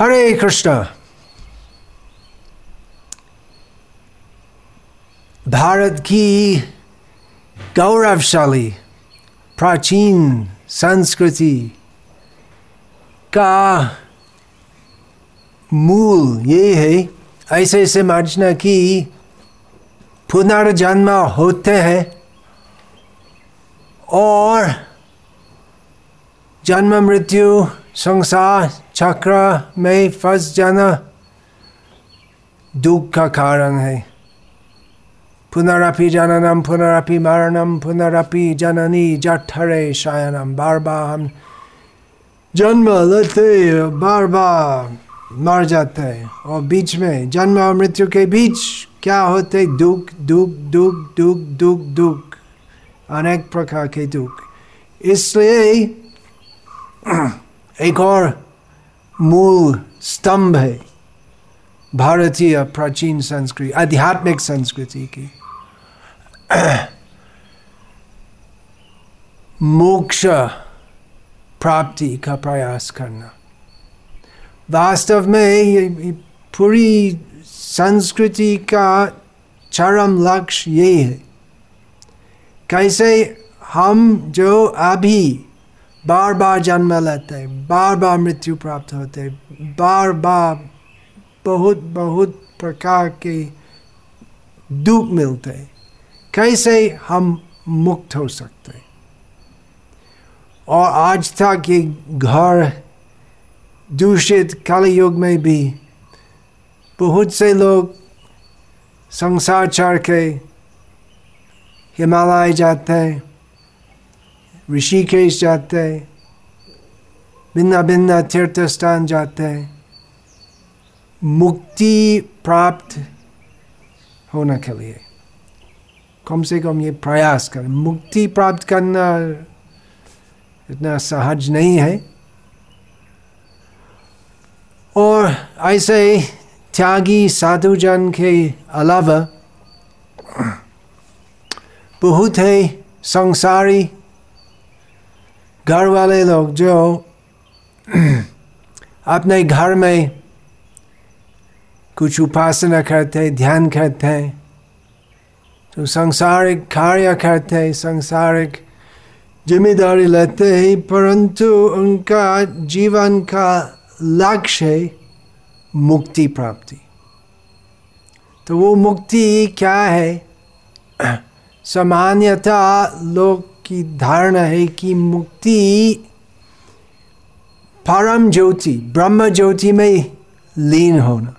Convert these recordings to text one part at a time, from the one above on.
हरे कृष्ण भारत की गौरवशाली प्राचीन संस्कृति का मूल ये है ऐसे समझना कि पुनर्जन्म होते हैं और जन्म मृत्यु संसार चक्र में फंस जाना दुख का कारण है पुनरापि जननम पुनरपि मरणम पुनरापि जननी जठरे शयनम बार बार हम जन्म लेते बार बार मर जाते और बीच में जन्म और मृत्यु के बीच क्या होते दुख दुख दुख दुख दुख दुख अनेक प्रकार के दुख इसलिए एक और मूल स्तंभ है, भारतीय प्राचीन संस्कृति, आध्यात्मिक संस्कृति की। मोक्ष प्राप्ति का प्रयास करना। वास्तव में पूरी संस्कृति का चरम लक्ष्य यही है। कैसे हम जो अभी बार बार जन्म लेते हैं, बार बार मृत्यु प्राप्त होते हैं, बार बार बहुत बहुत प्रकार के दुख मिलते हैं। कैसे हम मुक्त हो सकते हैं? और आज तक ये घर दूषित कलयुग में भी बहुत से लोग संसार चढ़ के हिमालय जाते हैं। ऋषिकेश जाते भिन्न भिन्न तीर्थ स्थान जाते मुक्ति प्राप्त होने के लिए, कम से कम ये प्रयास करें। मुक्ति प्राप्त करना इतना सहज नहीं है। और ऐसे त्यागी साधुजन के अलावा बहुत है, संसारी घर वाले लोग जो अपने घर में कुछ उपासना करते, ध्यान करते हैं तो संसारिक कार्य करते हैं संसारिक ज़िम्मेदारी लेते हैं, परंतु उनका जीवन का लक्ष्य है मुक्ति प्राप्ति। तो वो मुक्ति क्या है? सामान्यतः लोग की धारणा है कि मुक्ति परम ज्योति, ब्रह्म ज्योति में लीन होना।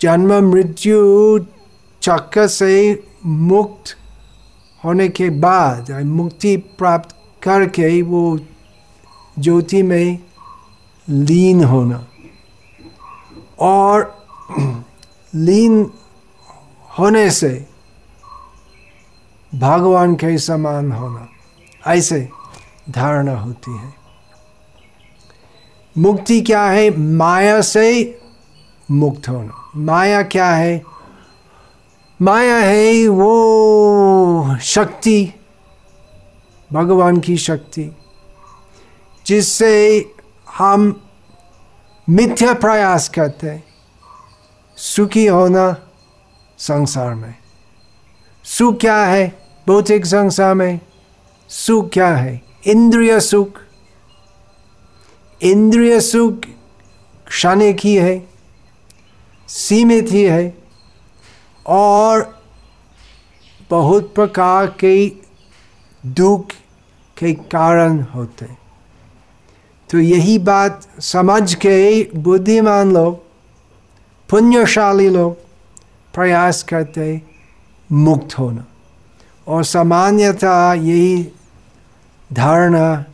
जन्म, मृत्यु चक्र से मुक्त होने के बाद मुक्ति प्राप्त करके वो ज्योति में लीन होना। और लीन होने से भगवान के समान होना। ऐसे धारणा होती है। मुक्ति क्या है? माया से मुक्त होना। माया क्या है? माया है वो शक्ति, भगवान की शक्ति, जिससे हम मिथ्या प्रयास करते हैं। सुखी होना संसार में। सुख क्या है? भौतिक संसार में सुख क्या है? इंद्रिय सुख। इंद्रिय सुख क्षणिक ही है, सीमित ही है, और बहुत प्रकार के दुख के कारण होते तो यही बात समझ के बुद्धिमान लोग, पुण्यशाली लोग प्रयास करते मुक्त होना। और सामान्यता यही धारणा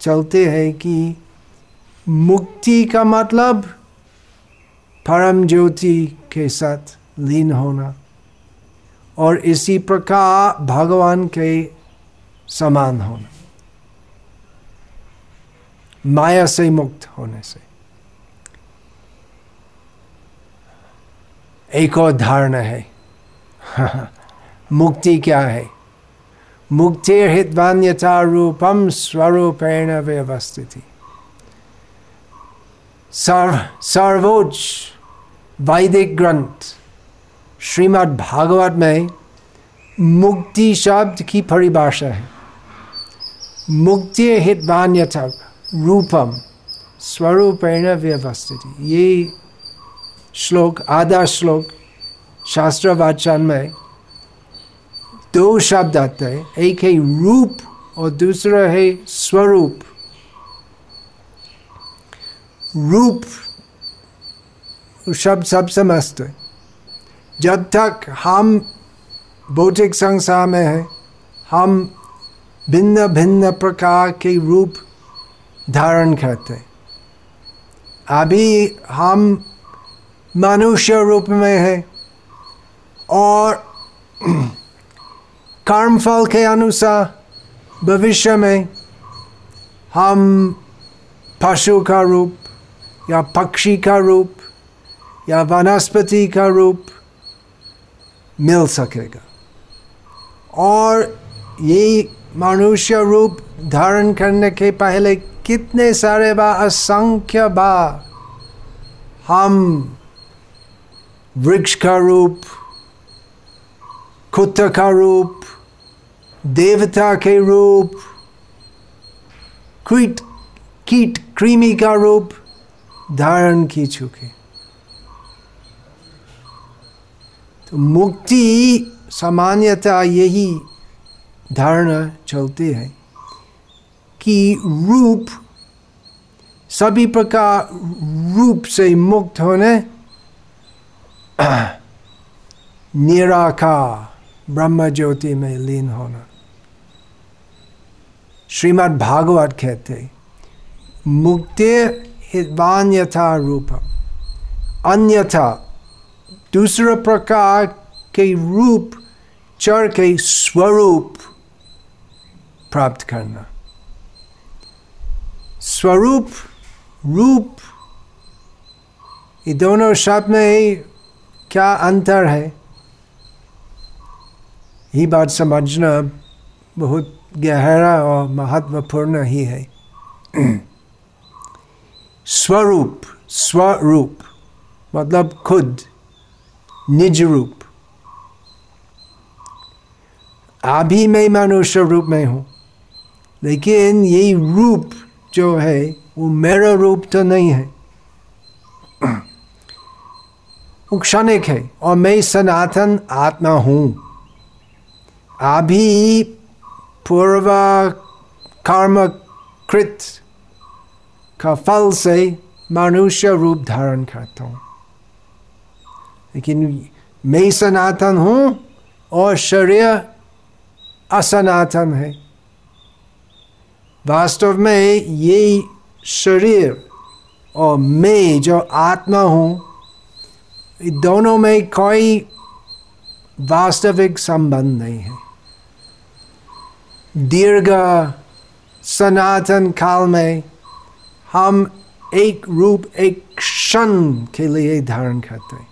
चलते हैं कि मुक्ति का मतलब परम ज्योति के साथ लीन होना। और इसी प्रकार भगवान के समान होना। माया से मुक्त होने से। एक और धारणा है। मुक्ति क्या है? मुक्ति हितवान्यता रूपम स्वरूपेण व्यवस्थिति सर्व, सर्वोच्च वैदिक ग्रंथ, श्रीमद् भागवत में मुक्ति शब्द की परिभाषा है। मुक्ति हितवान्यथा रूपम स्वरूपेण व्यवस्थित ये श्लोक, आधा श्लोक शास्त्र वाचन में दो शब्द आते हैं। एक है रूप और दूसरा है स्वरूप। रूप शब्द सब समस्त है। जब तक हम भौतिक संसार में हैं, हम भिन्न भिन्न प्रकार के रूप धारण करते हैं। अभी हम मनुष्य रूप में हैं और कर्मफल के अनुसार भविष्य में हम पशु का रूप या पक्षी का रूप या वनस्पति का रूप मिल सकेगा और ये मनुष्य रूप धारण करने के पहले कितने सारे बार असंख्य बार हम वृक्ष का रूप कुत्ता का रूप देवता के रूप, कीट कीट कृमि का रूप धारण की चुके। तो मुक्ति, सामान्यता यही धारणा चलती है कि रूप, सभी प्रकार रूप से मुक्त होने, निराकार ब्रह्म ज्योति में लीन होना। श्रीमद् भागवत कहते मुक्ति हितवान्यथा रूप अन्यथा दूसरा प्रकार के रूप चर के स्वरूप प्राप्त करना। स्वरूप, रूप, ये दोनों शब्द में क्या अंतर है? ये बात समझना बहुत गहरा और महत्वपूर्ण ही है। स्वरूप स्वरूप मतलब खुद, निज रूप। अभी मैं मनुष्य रूप में हूँ, लेकिन ये रूप जो है, वो मेरा रूप तो नहीं है। वो क्षणिक है, और मैं सनातन आत्मा हूँ। अभी पूर्व कर्म कृत का फल से मनुष्य रूप धारण करता हूँ लेकिन मैं सनातन हूँ और शरीर असनातन है वास्तव में ये शरीर और मैं जो आत्मा हूँ दोनों में कोई वास्तविक संबंध नहीं है दीर्घ सनातन काल में हम एक रूप, एक क्षण के लिए धारण करते हैं।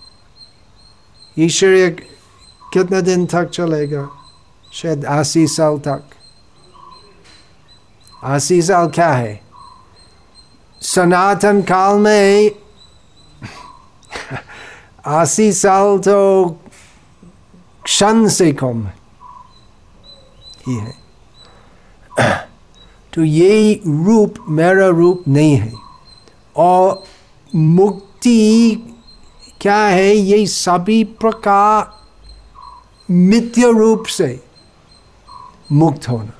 कितने दिन तक चलेगा? शायद अस्सी साल तक। अस्सी साल क्या है? सनातन काल में अस्सी साल तो क्षण से कम ही है। तो ये रूप, मेरा रूप नहीं है। और मुक्ति क्या है? ये सभी प्रकार मिथ्य रूप से मुक्त होना।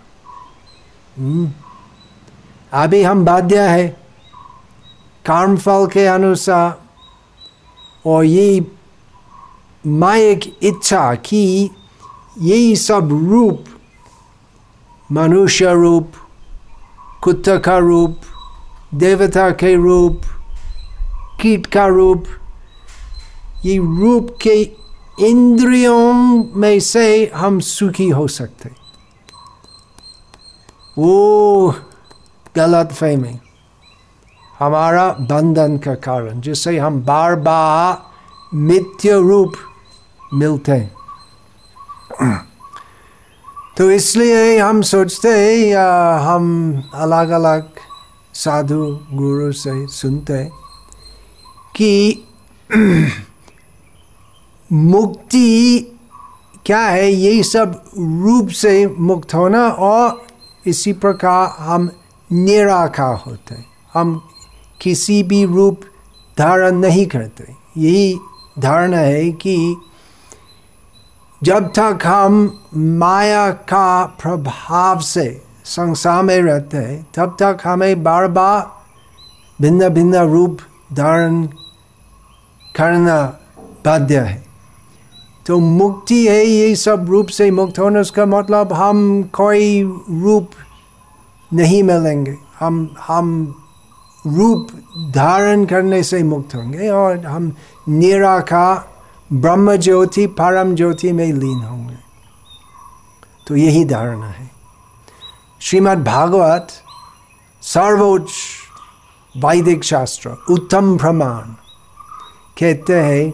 अभी हम बाध्य है कर्मफल के अनुसार। और ये मायक इच्छा कि यही सब रूप मनुष्य रूप कुत्ता का रूप देवता के रूप कीट का रूप ये रूप के इंद्रियों में से हम सुखी हो सकते वो गलत फहमी हमारा बंधन का कारण जिससे हम बार बार मिथ्य रूप मिलते हैं तो इसलिए हम सोचते या हम अलग अलग साधु गुरु से सुनते कि मुक्ति क्या है, यही सब रूप से मुक्त होना, और इसी प्रकार हम निराखा होते हम किसी भी रूप धारण नहीं करते। यही धारणा है कि जब तक हम माया का प्रभाव से संसार में रहते हैं, तब तक हमें बार बार भिन्न भिन्न रूप धारण करना बाध्य है। तो मुक्ति है, ये सब रूप से मुक्त होने, उसका मतलब हम कोई रूप नहीं मिलेंगे। हम हम रूप धारण करने से मुक्त होंगे और हम निराकार ब्रह्म ज्योति परम ज्योति में लीन होंगे। तो यही धारणा है। श्रीमद् भागवत, सर्वोच्च वैदिक शास्त्र, उत्तम प्रमाण। कहते हैं,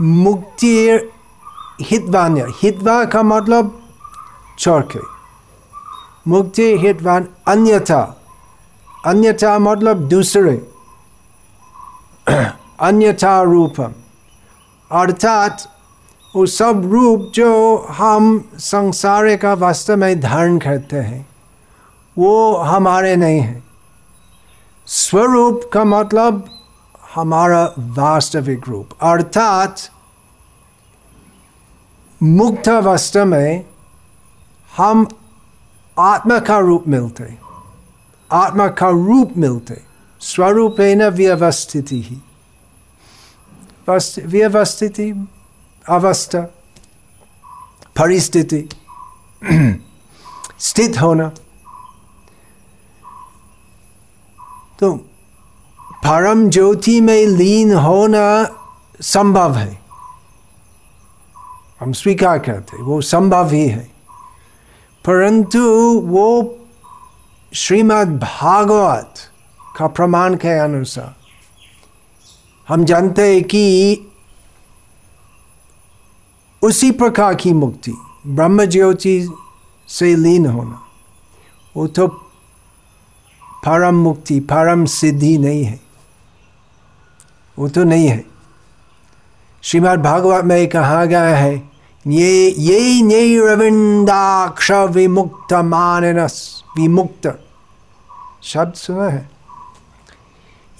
मुक्ति हितवान, हितवा का मतलब चौके मुक्ति हितवान अन्यथा अन्यथा मतलब दूसरे, अन्यथा रूपम। अर्थात वो सब रूप जो हम संसार का वास्तव में धारण करते हैं, वो हमारे नहीं हैं। स्वरूप का मतलब हमारा वास्तविक रूप। अर्थात मुक्त अवस्था में हम आत्मा का रूप मिलते, आत्मा का रूप मिलते, स्वरूप न व्यवस्थिति ही। व्यवस्थिति अवस्था परिस्थिति स्थित होना तो परम ज्योति में लीन होना संभव है हम स्वीकार करते वो संभव ही है। परंतु वो श्रीमद् भागवत का प्रमाण के अनुसार हम जानते हैं कि उसी प्रकार की मुक्ति ब्रह्म ज्योति से लीन होना, वो तो परम मुक्ति, परम सिद्धि नहीं है। वो तो नहीं है। श्रीमद् भागवत में कहा गया है, ये ये नैरविंदाक्ष विमुक्त मानस विमुक्त शब्द सुना है।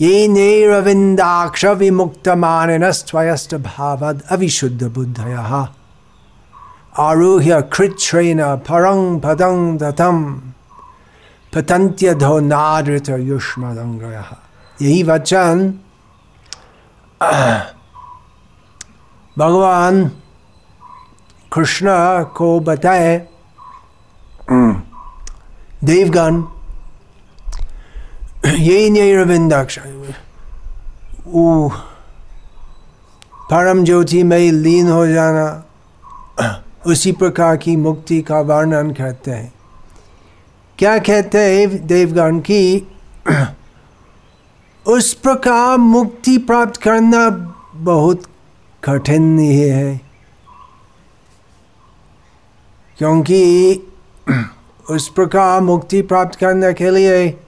ये नैरविंदाक्ष विमुक्त मानस स्वयस्त भावद अविशुद्ध बुद्धय आरुह्य कृच्छ्रेण परं पदं दतम पतंत्यधो नादृत युष्मदंगय यही वचन भगवान कृष्ण को बताए देवगण ये नैरविंदाक्ष परम ज्योति में लीन हो जाना। उसी प्रकार की मुक्ति का वर्णन करते हैं। क्या कहते हैं देवगण की उस प्रकार मुक्ति प्राप्त करना बहुत कठिन ही है। क्योंकि उस प्रकार मुक्ति प्राप्त करने के लिए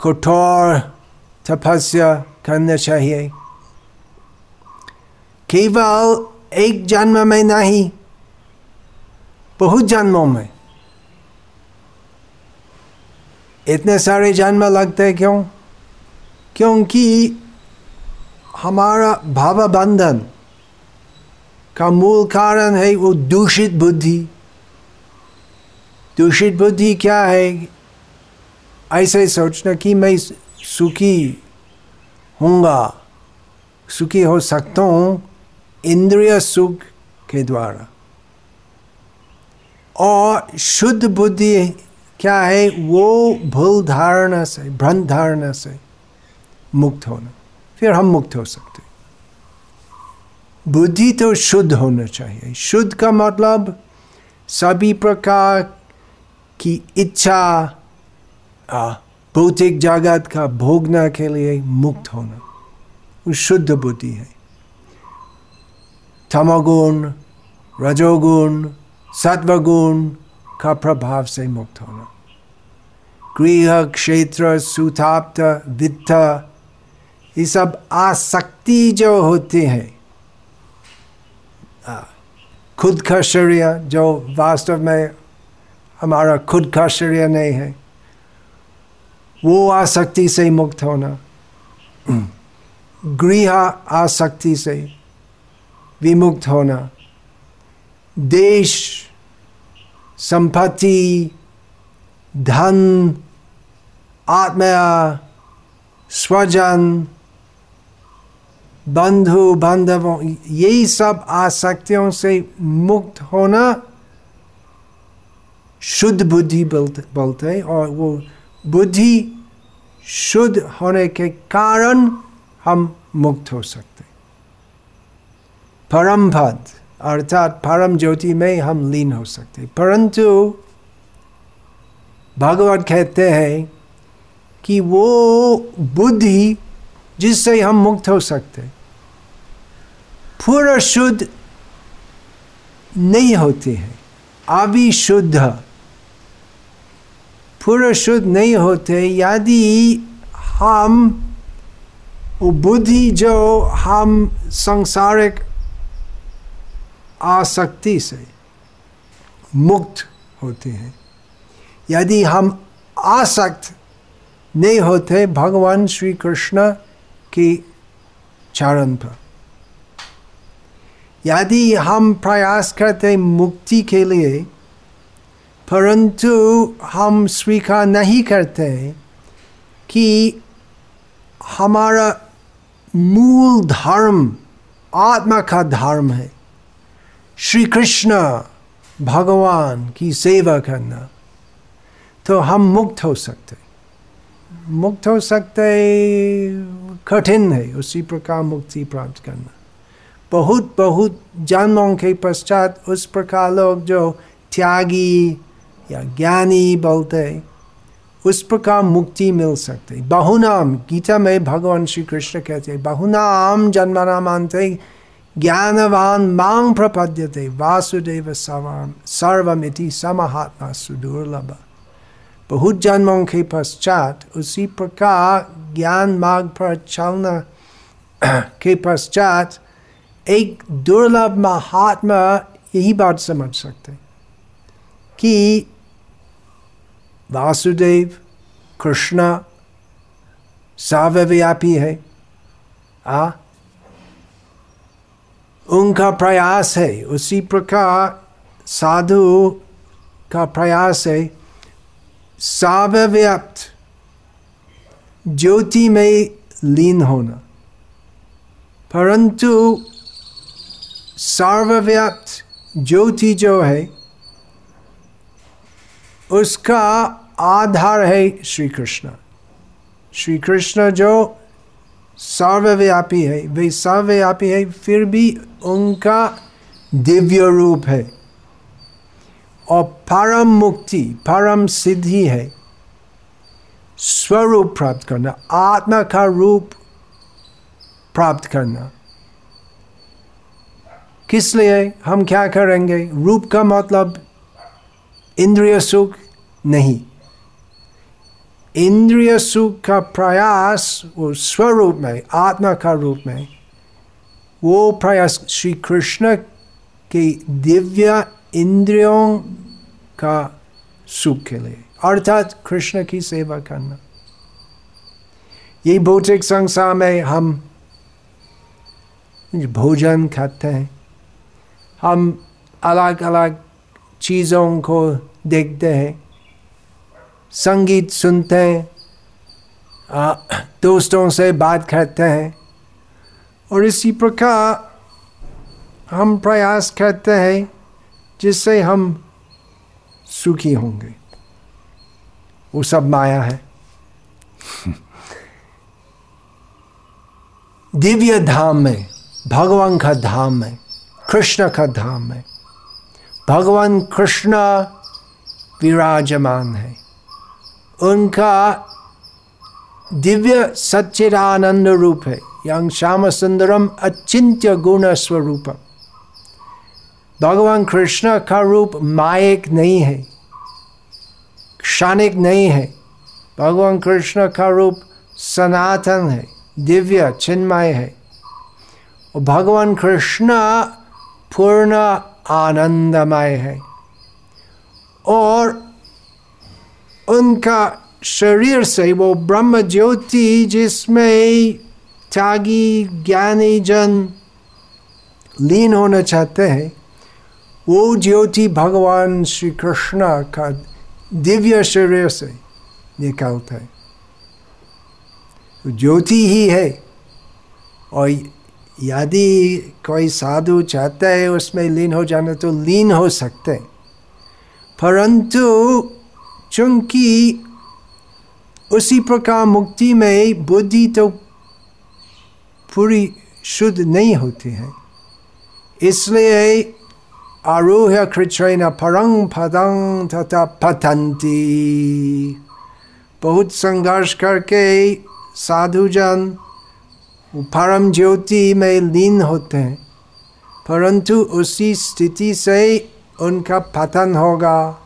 कठोर तपस्या करना चाहिए केवल एक जन्म में नहीं बहुत जन्मों में इतने सारे जन्म लगते हैं क्यों क्योंकि हमारा भाव बंधन का मूल कारण है वो दूषित बुद्धि दूषित बुद्धि क्या है ऐसे सोचना कि मैं सुखी हूँगा सुखी हो सकता हूँ इंद्रिय सुख के द्वारा। और शुद्ध बुद्धि क्या है? वो भूल धारणा से भ्रंत धारणा से मुक्त होना। फिर हम मुक्त हो सकते बुद्धि तो शुद्ध होना चाहिए। शुद्ध का मतलब सभी प्रकार की इच्छा भौतिक जागत का भोगना के लिए मुक्त होना। वो शुद्ध बुद्धि है। तमोगुण, रजोगुण, सत्वगुण का प्रभाव से मुक्त होना। गृह, क्षेत्र, सुताप्त, वित्त, ये सब आसक्ति जो होती है खुद का शरीर जो वास्तव में हमारा खुद का शरीर नहीं है वो आसक्ति से मुक्त होना। गृह आसक्ति से विमुक्त होना। देश, संपत्ति, धन, आत्मया, स्वजन, बंधु, बांधवों, यही सब आसक्तियों से मुक्त होना शुद्ध बुद्धि बोलते बोलते और वो बुद्धि शुद्ध होने के कारण हम मुक्त हो सकते परम पद अर्थात परम ज्योति में हम लीन हो सकते परंतु भगवत कहते हैं कि वो बुद्धि जिससे हम मुक्त हो सकते पूरा शुद्ध नहीं होती है। अभी अविशुद्ध पूरा शुद्ध नहीं होते यदि हम बुद्धि जो हम संसारिक आसक्ति से मुक्त होते हैं। यदि हम आसक्त नहीं होते, भगवान श्री कृष्ण की चरण पर। यदि हम प्रयास करते मुक्ति के लिए परंतु हम स्वीकार नहीं करते कि हमारा मूल धर्म, आत्मा का धर्म है। श्री कृष्ण भगवान की सेवा करना। तो हम मुक्त हो सकते। मुक्त हो सकते कठिन है, उसी प्रकार मुक्ति प्राप्त करना। बहुत बहुत जन्मों के पश्चात उस प्रकार लोग जो त्यागी या ज्ञानी बोलते, उस प्रकार मुक्ति मिल सकते। बहुनाम, गीता में भगवान श्री कृष्ण कहते, बहुनाम जन्मना मानते, ज्ञानवान मांग प्रपद्यते, वासुदेव सर्वम सर्वमिति समहात्मा सुदुर्लभ। बहुत जन्मों के पश्चात उसी प्रकार ज्ञान मार्ग पर चलना के पश्चात एक दुर्लभ महात्मा यही बात समझ सकते, कि वासुदेव, कृष्ण सर्वव्यापी है। आ? उनका प्रयास है, उसी प्रकार साधु का प्रयास है। सर्वव्याप्त ज्योति में लीन होना। परंतु सर्वव्याप्त ज्योति जो है उसका आधार है श्री कृष्ण श्री कृष्ण जो सर्वव्यापी है, वे सर्वव्यापी है, फिर भी उनका दिव्य रूप है। और परम मुक्ति, परम सिद्धि है। स्वरूप प्राप्त करना, आत्मा का रूप प्राप्त करना। किस लिए? हम क्या करेंगे? रूप का मतलब इंद्रिय सुख नहीं। इंद्रिय सुख का प्रयास वो स्वरूप में, आत्मा का रूप में, वो प्रयास श्री कृष्ण के दिव्य इंद्रियों का सुख के लिए, अर्थात कृष्ण की सेवा करना। ये भौतिक संसार में हम भोजन खाते हैं। हम अलग अलग चीज़ों को देखते हैं। संगीत सुनते हैं। दोस्तों से बात करते हैं। और इसी प्रकार हम प्रयास करते हैं जिससे हम सुखी होंगे। वो सब माया है। दिव्य धाम में, भगवान का धाम है कृष्ण का धाम है भगवान कृष्ण विराजमान। है उनका दिव्य सच्चिदानंद रूप है। यंग श्याम सुंदरम अचिंत्य गुण स्वरूप भगवान कृष्ण का रूप मायक नहीं है, क्षणिक नहीं है। भगवान कृष्ण का रूप सनातन है, दिव्य चिन्मय है। और भगवान कृष्ण पूर्ण आनंदमय है। और उनका शरीर से वो ब्रह्म ज्योति जिसमें त्यागी ज्ञानी जन लीन होना चाहते हैं, वो ज्योति भगवान श्री कृष्ण का दिव्य शरीर से निकलता है। ज्योति ही है और यदि कोई साधु चाहता है उसमें लीन हो जाना तो लीन हो सकते परंतु चूँकि उसी प्रकार मुक्ति में बुद्धि तो पूरी शुद्ध नहीं होती है, इसलिए आरोह कृष्ण परंग पदंग तथा पतंती बहुत संघर्ष करके साधुजन परम ज्योति में लीन होते हैं, परंतु उसी स्थिति से उनका पतन होगा,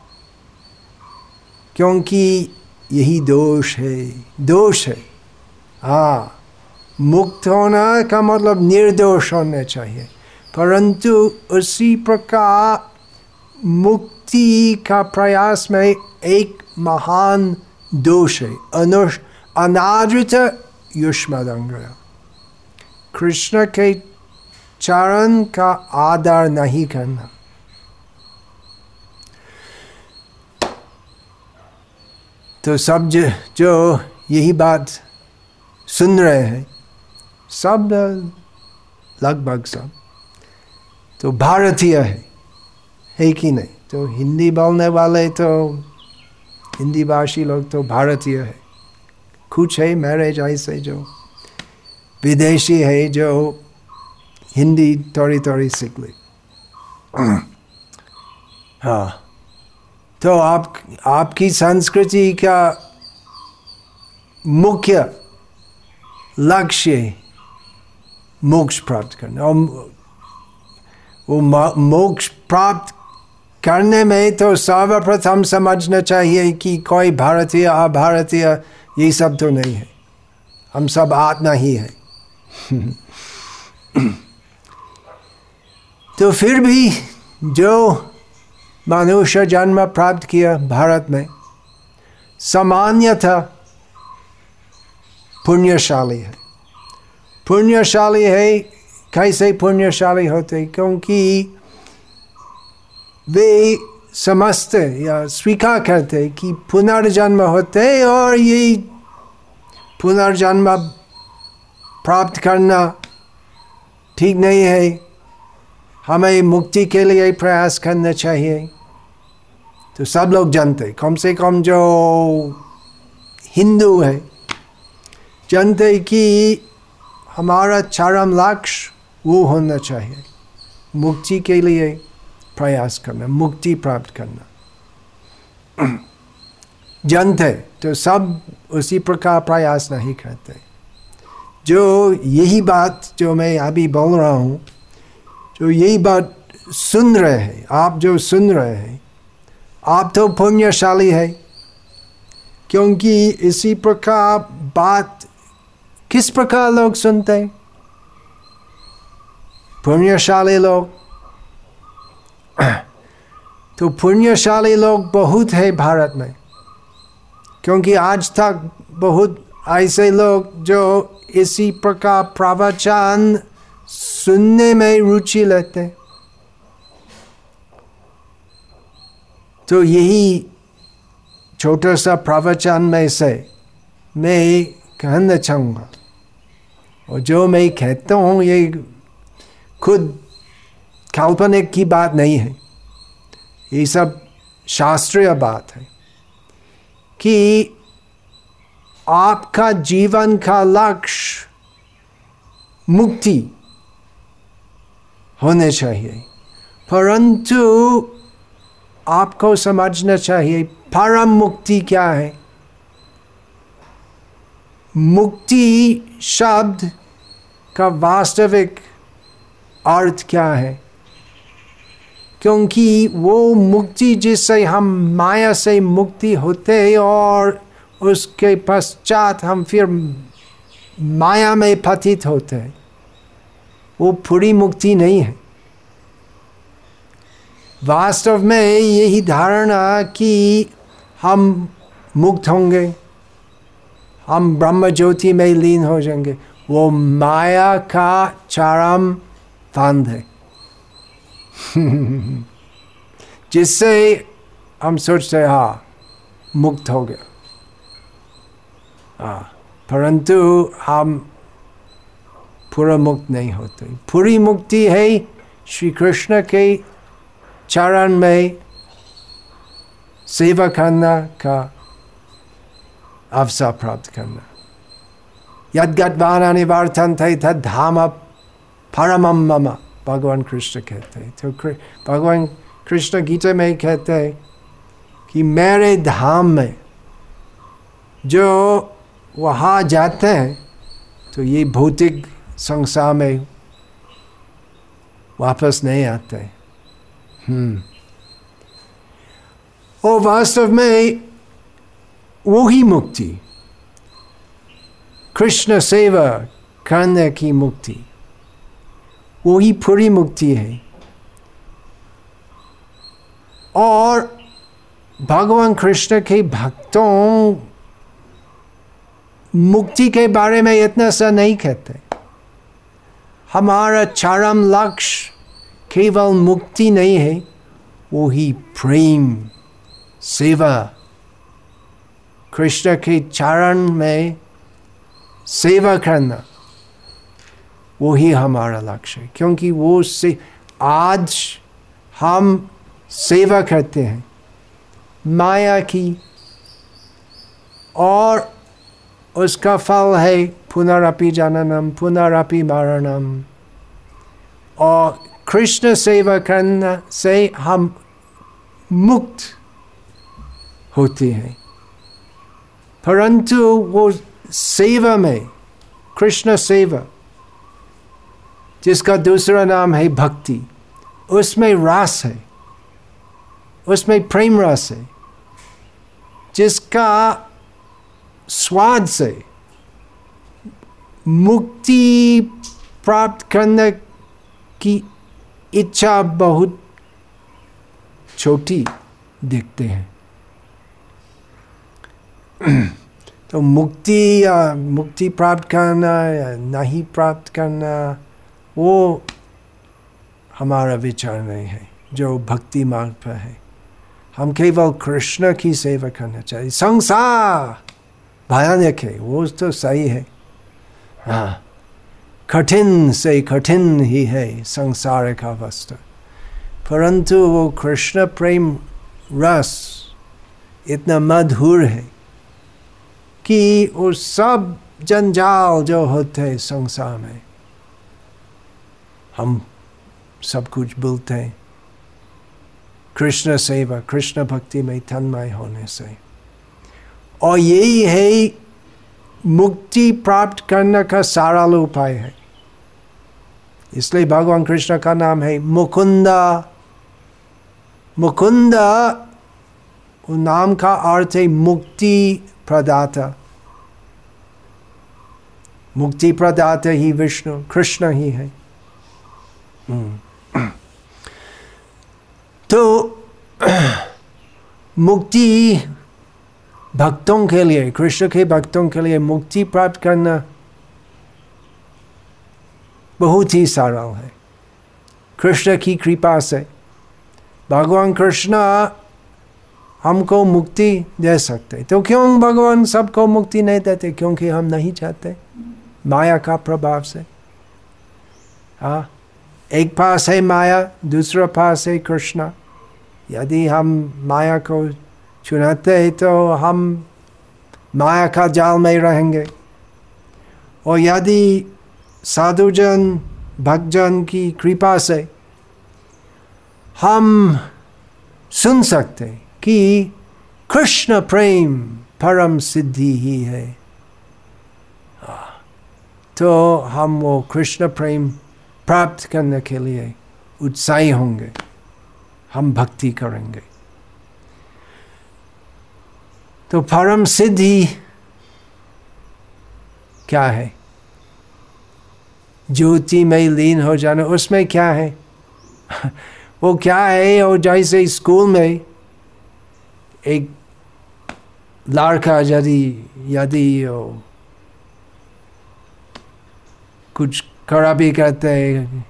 क्योंकि यही दोष है। दोष है। हाँ मुक्त होना का मतलब निर्दोष होना चाहिए। परंतु उसी प्रकार मुक्ति का प्रयास में एक महान दोष है। अनुष, अनादृत युष्मदंग। कृष्ण के चरण का आदर नहीं करना। तो सब जो, जो यही बात सुन रहे हैं सब लगभग सब। तो भारतीय है है कि नहीं? तो हिंदी बोलने वाले तो हिंदी भाषी लोग तो भारतीय है। कुछ है मैरिज ऐसे जो विदेशी है जो हिंदी थोड़ी थोड़ी सीख ली। हाँ। तो आप, आपकी संस्कृति का मुख्य लक्ष्य मोक्ष प्राप्त करना। और वो मोक्ष प्राप्त करने में तो सर्वप्रथम समझना चाहिए कि कोई भारतीय, अभारतीय, ये सब तो नहीं है। हम सब आत्मा ही है। तो फिर भी जो मनुष्य जन्म प्राप्त किया भारत में। सामान्यतः पुण्यशाली है। पुण्यशाली है, कैसे पुण्यशाली होते? क्योंकि वे समझते या स्वीकार करते कि पुनर्जन्म होते और ये पुनर्जन्म प्राप्त करना ठीक नहीं है। हमें मुक्ति के लिए प्रयास करना चाहिए। तो सब लोग जानते कम से कम जो हिंदू है, जानते कि हमारा चरम लक्ष्य वो होना चाहिए। मुक्ति के लिए प्रयास करना, मुक्ति प्राप्त करना। जानते तो सब उसी प्रकार प्रयास नहीं करते। जो यही बात जो मैं अभी बोल रहा हूँ, जो यही बात सुन रहे हैं, आप जो सुन रहे हैं आप तो पुण्यशाली है। क्योंकि इसी प्रकार बात किस प्रकार लोग सुनते हैं? पुण्यशाली लोग। तो पुण्यशाली लोग बहुत है भारत में। क्योंकि आज तक बहुत ऐसे लोग जो इसी प्रकार प्रवचन सुनने में रुचि लेते तो यही छोटा सा प्रवचन में से मैं कहना चाहूँगा। और जो मैं कहता हूँ, ये खुद काल्पनिक की बात नहीं है। ये सब शास्त्रीय बात है कि आपका जीवन का लक्ष्य मुक्ति होने चाहिए। परंतु आपको समझना चाहिए परम मुक्ति क्या है? मुक्ति शब्द का वास्तविक अर्थ क्या है? क्योंकि वो मुक्ति जिससे हम माया से मुक्ति होते और उसके पश्चात हम फिर माया में पतित होते हैं। वो पूरी मुक्ति नहीं है। वास्तव में यही धारणा कि हम मुक्त होंगे, हम ब्रह्म ज्योति में लीन हो जाएँगे। वो माया का चरम फांद है। जिससे हम सोचते हाँ मुक्त हो गया हाँ परंतु हम पूरा मुक्त नहीं होते। पूरी मुक्ति है श्री कृष्ण के चरण में सेवा करना का अवसर प्राप्त करना यद गतवान वार्थन थे तद धाम परम मम भगवान कृष्ण कहते हैं तो भगवान कृष्ण गीता में कहते हैं कि मेरे धाम में जो वहाँ जाते हैं तो ये भौतिक संसार में वापस नहीं आते हम्म और वास्तव में वही मुक्ति। कृष्ण सेवा करने की मुक्ति। वही पूरी मुक्ति है। और भगवान कृष्ण के भक्तों मुक्ति के बारे में इतना सा नहीं कहते। हमारा चरम लक्ष्य केवल मुक्ति नहीं है वही प्रेम, सेवा। कृष्ण के चरण में सेवा करना वही हमारा लक्ष्य है, क्योंकि वो से, आज हम सेवा करते हैं। माया की और उसका फल है पुनरअपि जननम, पुनरअपि मरणम। और कृष्ण सेवा करना से हम मुक्त होते हैं परंतु वो सेवा में कृष्ण सेवा जिसका दूसरा नाम है भक्ति उसमें रास है उसमें प्रेम रस है जिसका स्वाद से मुक्ति प्राप्त करने की इच्छा बहुत छोटी दिखते हैं। तो मुक्ति या मुक्ति प्राप्त करना या नहीं प्राप्त करना, वो हमारा विचार नहीं है, जो भक्ति मार्ग पर है। हम केवल कृष्ण की सेवा करना चाहिए। संसार भयानक है, वो तो सही है। हाँ। कठिन से कठिन ही है संसार का वस्त्र परंतु वो कृष्ण प्रेम रस इतना मधुर है कि वो सब जंजाल जो होते हैं संसार में हम सब कुछ बोलते हैं कृष्ण सेवा कृष्ण भक्ति में तन्मय होने से और यही है मुक्ति प्राप्त करने का सारा उपाय है। इसलिए भगवान कृष्ण का नाम है मुकुंदा। मुकुंदा नाम का अर्थ है मुक्ति प्रदाता। मुक्ति प्रदाता ही विष्णु, कृष्ण ही है। तो मुक्ति भक्तों के लिए, कृष्ण के भक्तों के लिए मुक्ति प्राप्त करना बहुत ही सरल है। कृष्ण की कृपा से भगवान कृष्ण हमको मुक्ति दे सकते। तो क्यों भगवान सबको मुक्ति नहीं देते? क्योंकि हम नहीं चाहते। माया का प्रभाव से। हाँ एक पास है माया, दूसरा पास है कृष्ण। यदि हम माया को चुनाते हैं तो हम माया का जाल में रहेंगे। और यदि साधुजन, भक्तजन की कृपा से हम सुन सकते कि कृष्ण प्रेम परम सिद्धि ही है। तो हम वो कृष्ण प्रेम प्राप्त करने के लिए उत्साही होंगे। हम भक्ति करेंगे। तो परम सिद्धि क्या है? ज्योति में लीन हो जाना, उसमें क्या है? वो क्या है? और जैसे स्कूल में एक लड़का यदि यदि कुछ खराबी करते हैं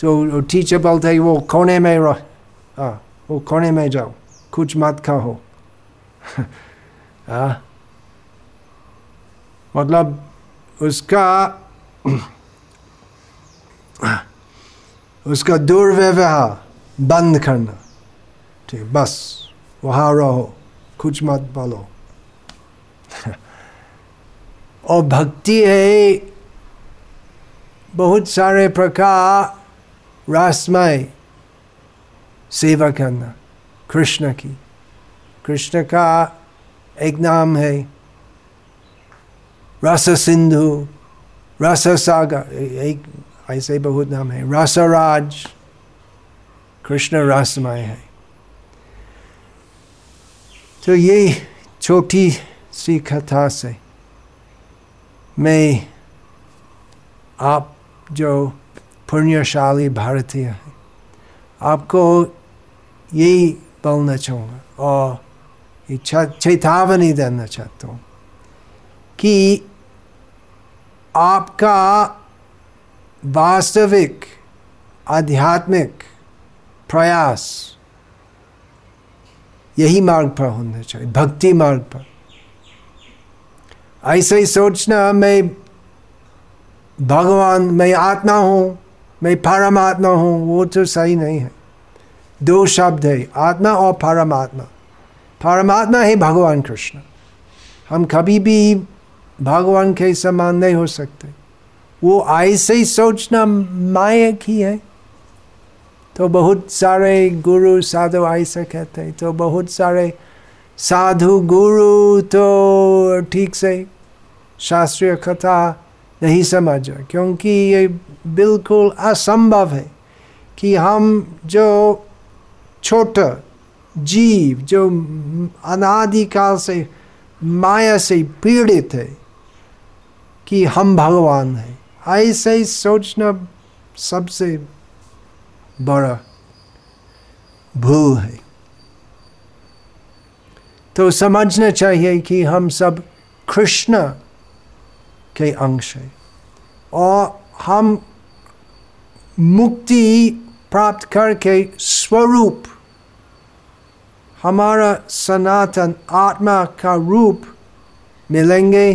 तो टीचर बोलते वो कोने में रह हाँ वो कोने में जाओ, कुछ मत खाओ हाँ। मतलब उसका उसका दुर्व्यवहार बंद करना। ठीक, बस, वहाँ रहो, कुछ मत बोलो। और भक्ति है बहुत सारे प्रकार रासमय सेवा करना, कृष्ण की। कृष्ण का एक नाम है। रस सिंधु, रस सागर, एक ऐसे बहुत नाम है। रसराज कृष्ण रसमय है। तो ये छोटी सी कथा से मैं आप जो पुण्यशाली भारतीय हैं, आपको यही बोलना चाहूँगा। और चेतावनी देना चाहता हूँ कि आपका वास्तविक आध्यात्मिक प्रयास यही मार्ग पर होना चाहिए भक्ति मार्ग पर ऐसे ही सोचना मैं भगवान मैं आत्मा हूँ मैं परमात्मा हूँ वो तो सही नहीं है दो शब्द है आत्मा और परमात्मा परमात्मा है भगवान कृष्ण। हम कभी भी भगवान के समान नहीं हो सकते। वो ऐसे ही सोचना मायक ही है। तो बहुत सारे गुरु साधु ऐसा कहते हैं। तो बहुत सारे साधु गुरु तो ठीक से शास्त्रीय कथा नहीं समझ क्योंकि ये बिल्कुल असंभव है कि हम जो छोटा जीव जो अनादिकाल से, माया से पीड़ित है कि हम भगवान हैं। ऐसे ही सोचना सबसे बड़ा भूल है। तो समझना चाहिए कि हम सब कृष्ण के अंश है और हम मुक्ति प्राप्त करके स्वरूप हमारा सनातन आत्मा का रूप मिलेंगे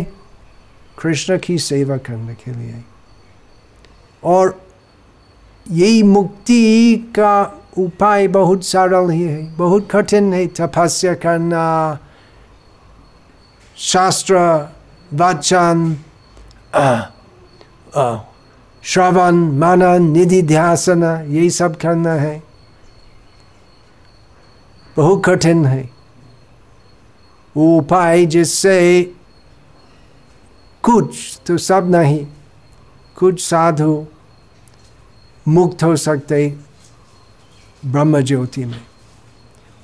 कृष्ण की सेवा करने के लिए। और यही मुक्ति का उपाय बहुत सरल ही है, बहुत कठिन है तपस्या करना, शास्त्र, वचन श्रवण, मनन, निधि ध्यासन यही सब करना है। बहुत कठिन है। उपाय जिससे कुछ तो सब नहीं, कुछ साधु मुक्त हो सकते ब्रह्म ज्योति में।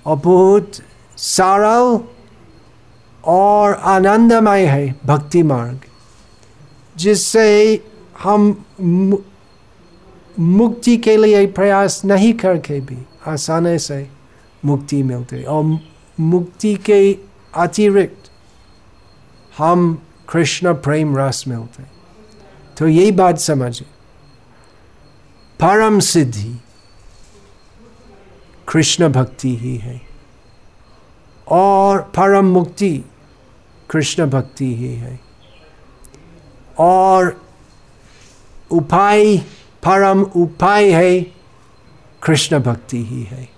और बहुत सरल और आनंदमय है भक्ति मार्ग, जिससे हम मुक्ति के लिए प्रयास नहीं करके भी, आसानी से मुक्ति मिलते और मुक्ति के अतिरिक्त हम कृष्ण प्रेम रस मिलते तो यही बात समझे परम सिद्धि कृष्ण भक्ति ही है। और परम मुक्ति कृष्ण भक्ति ही है। और उपाय, परम उपाय है, कृष्ण भक्ति ही है।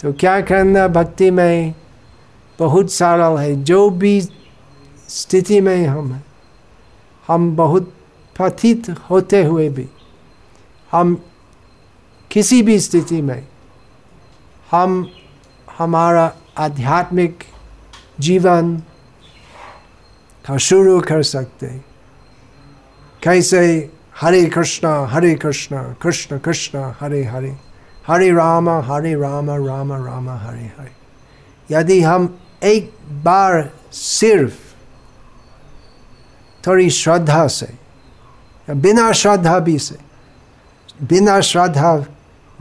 तो क्या करना भक्ति में बहुत सरल है, जो भी स्थिति में हम हम बहुत पतित होते हुए भी, हम किसी भी स्थिति में, हम हमारा आध्यात्मिक जीवन का शुरू कर सकते कैसे? हरे कृष्णा हरे कृष्णा, कृष्ण कृष्ण, हरे हरे। हरे राम हरे राम राम राम, हरे हरे। यदि हम एक बार सिर्फ़ थोड़ी श्रद्धा से बिना श्रद्धा भी से, बिना श्रद्धा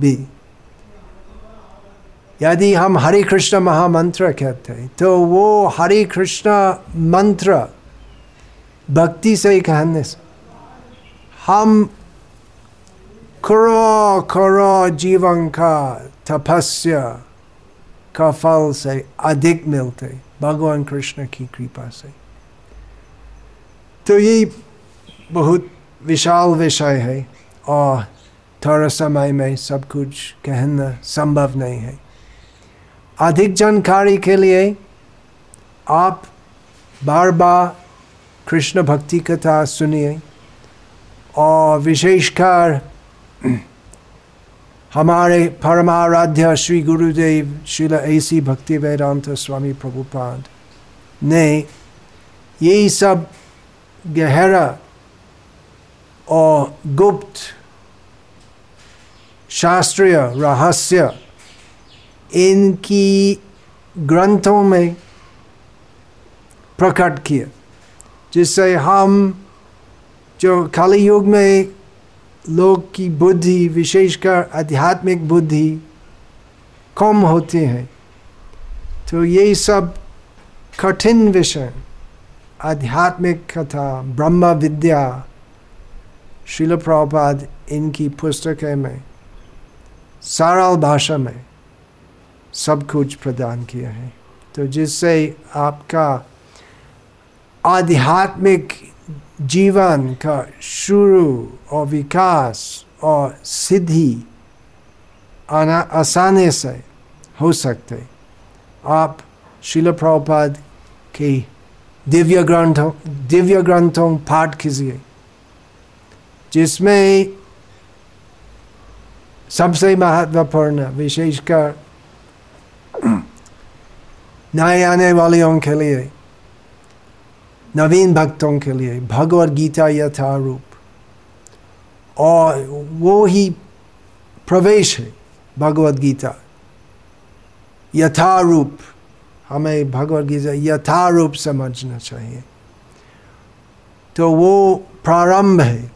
भी, यदि हम हरे कृष्ण महामंत्र कहते हैं तो वो हरे कृष्ण मंत्र भक्ति से ही कहने से, हम करो करो जीवन का तपस्या का फल से अधिक मिलते भगवान कृष्ण की कृपा से तो ये बहुत विशाल विषय है और थोड़ा समय में सब कुछ कहना संभव नहीं है अधिक जानकारी के लिए आप बार बार कृष्ण भक्ति कथा सुनिए और विशेषकर हमारे परमाराध्य श्री गुरुदेव श्रील ऐसी भक्ति वेदांत स्वामी प्रभुपाद ने यही सब गहरा और गुप्त शास्त्रीय रहस्य इनकी ग्रंथों में प्रकट किया जिससे हम जो काली युग में लोग की बुद्धि विशेषकर आध्यात्मिक बुद्धि कम होती है। तो ये सब कठिन विषय, आध्यात्मिक कथा, ब्रह्म विद्या शिल प्रभुपाद इनकी पुस्तकें में, सरल भाषा में सब कुछ प्रदान किया है। तो जिससे आपका आध्यात्मिक जीवन का शुरू और विकास और सिद्धि आना आसानी से हो सकते आप शिल प्रभुपाद के दिव्य ग्रंथों दिव्य ग्रंथों पाठ कीजिए, जिसमें सबसे महत्वपूर्ण, विशेषकर नए आने वालों के लिए नवीन भक्तों के लिए भगवद गीता यथारूप और वो ही प्रवेश है भगवद गीता यथारूप हमें भगवद गीता यथारूप समझना चाहिए तो वो प्रारंभ है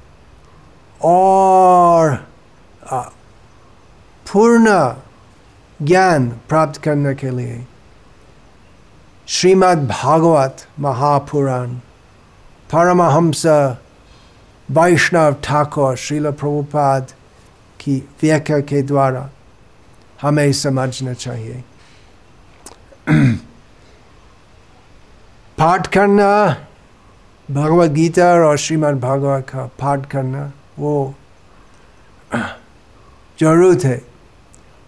और पूर्ण ज्ञान प्राप्त करने के लिए श्रीमद् भागवत महापुराण परमहंस वैष्णव ठाकुर श्रील प्रभुपाद की व्याख्या के द्वारा हमें समझना चाहिए पाठ करना भगवद गीता और श्रीमद् भागवत का पाठ करना वो ज़रूरत है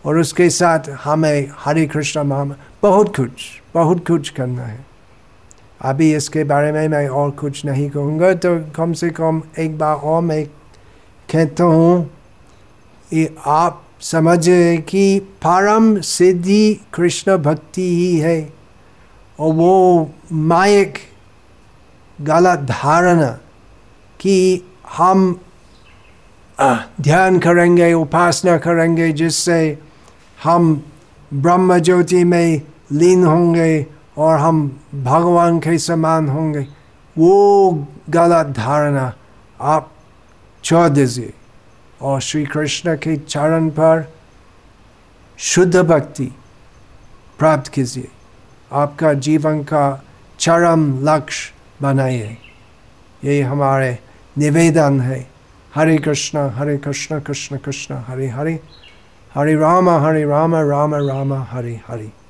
और उसके साथ हमें हरे कृष्ण महाम बहुत कुछ बहुत कुछ करना है। अभी इसके बारे में मैं और कुछ नहीं कहूँगा तो कम से कम एक बार और मैं कहता हूँ ये आप समझे कि परम सिद्धि कृष्ण भक्ति ही है और वो मायक गलत धारणा कि हम ध्यान करेंगे, उपासना करेंगे, जिससे हम ब्रह्म ज्योति में लीन होंगे और हम भगवान के समान होंगे। वो गलत धारणा आप छोड़ दीजिए। और श्री कृष्ण के चरण पर शुद्ध भक्ति प्राप्त कीजिए। आपका जीवन का चरम लक्ष्य बनाइए। ये हमारे निवेदन है। हरे कृष्ण हरे कृष्ण कृष्ण कृष्ण, हरे हरे। हरे राम हरे राम राम राम, हरे हरे।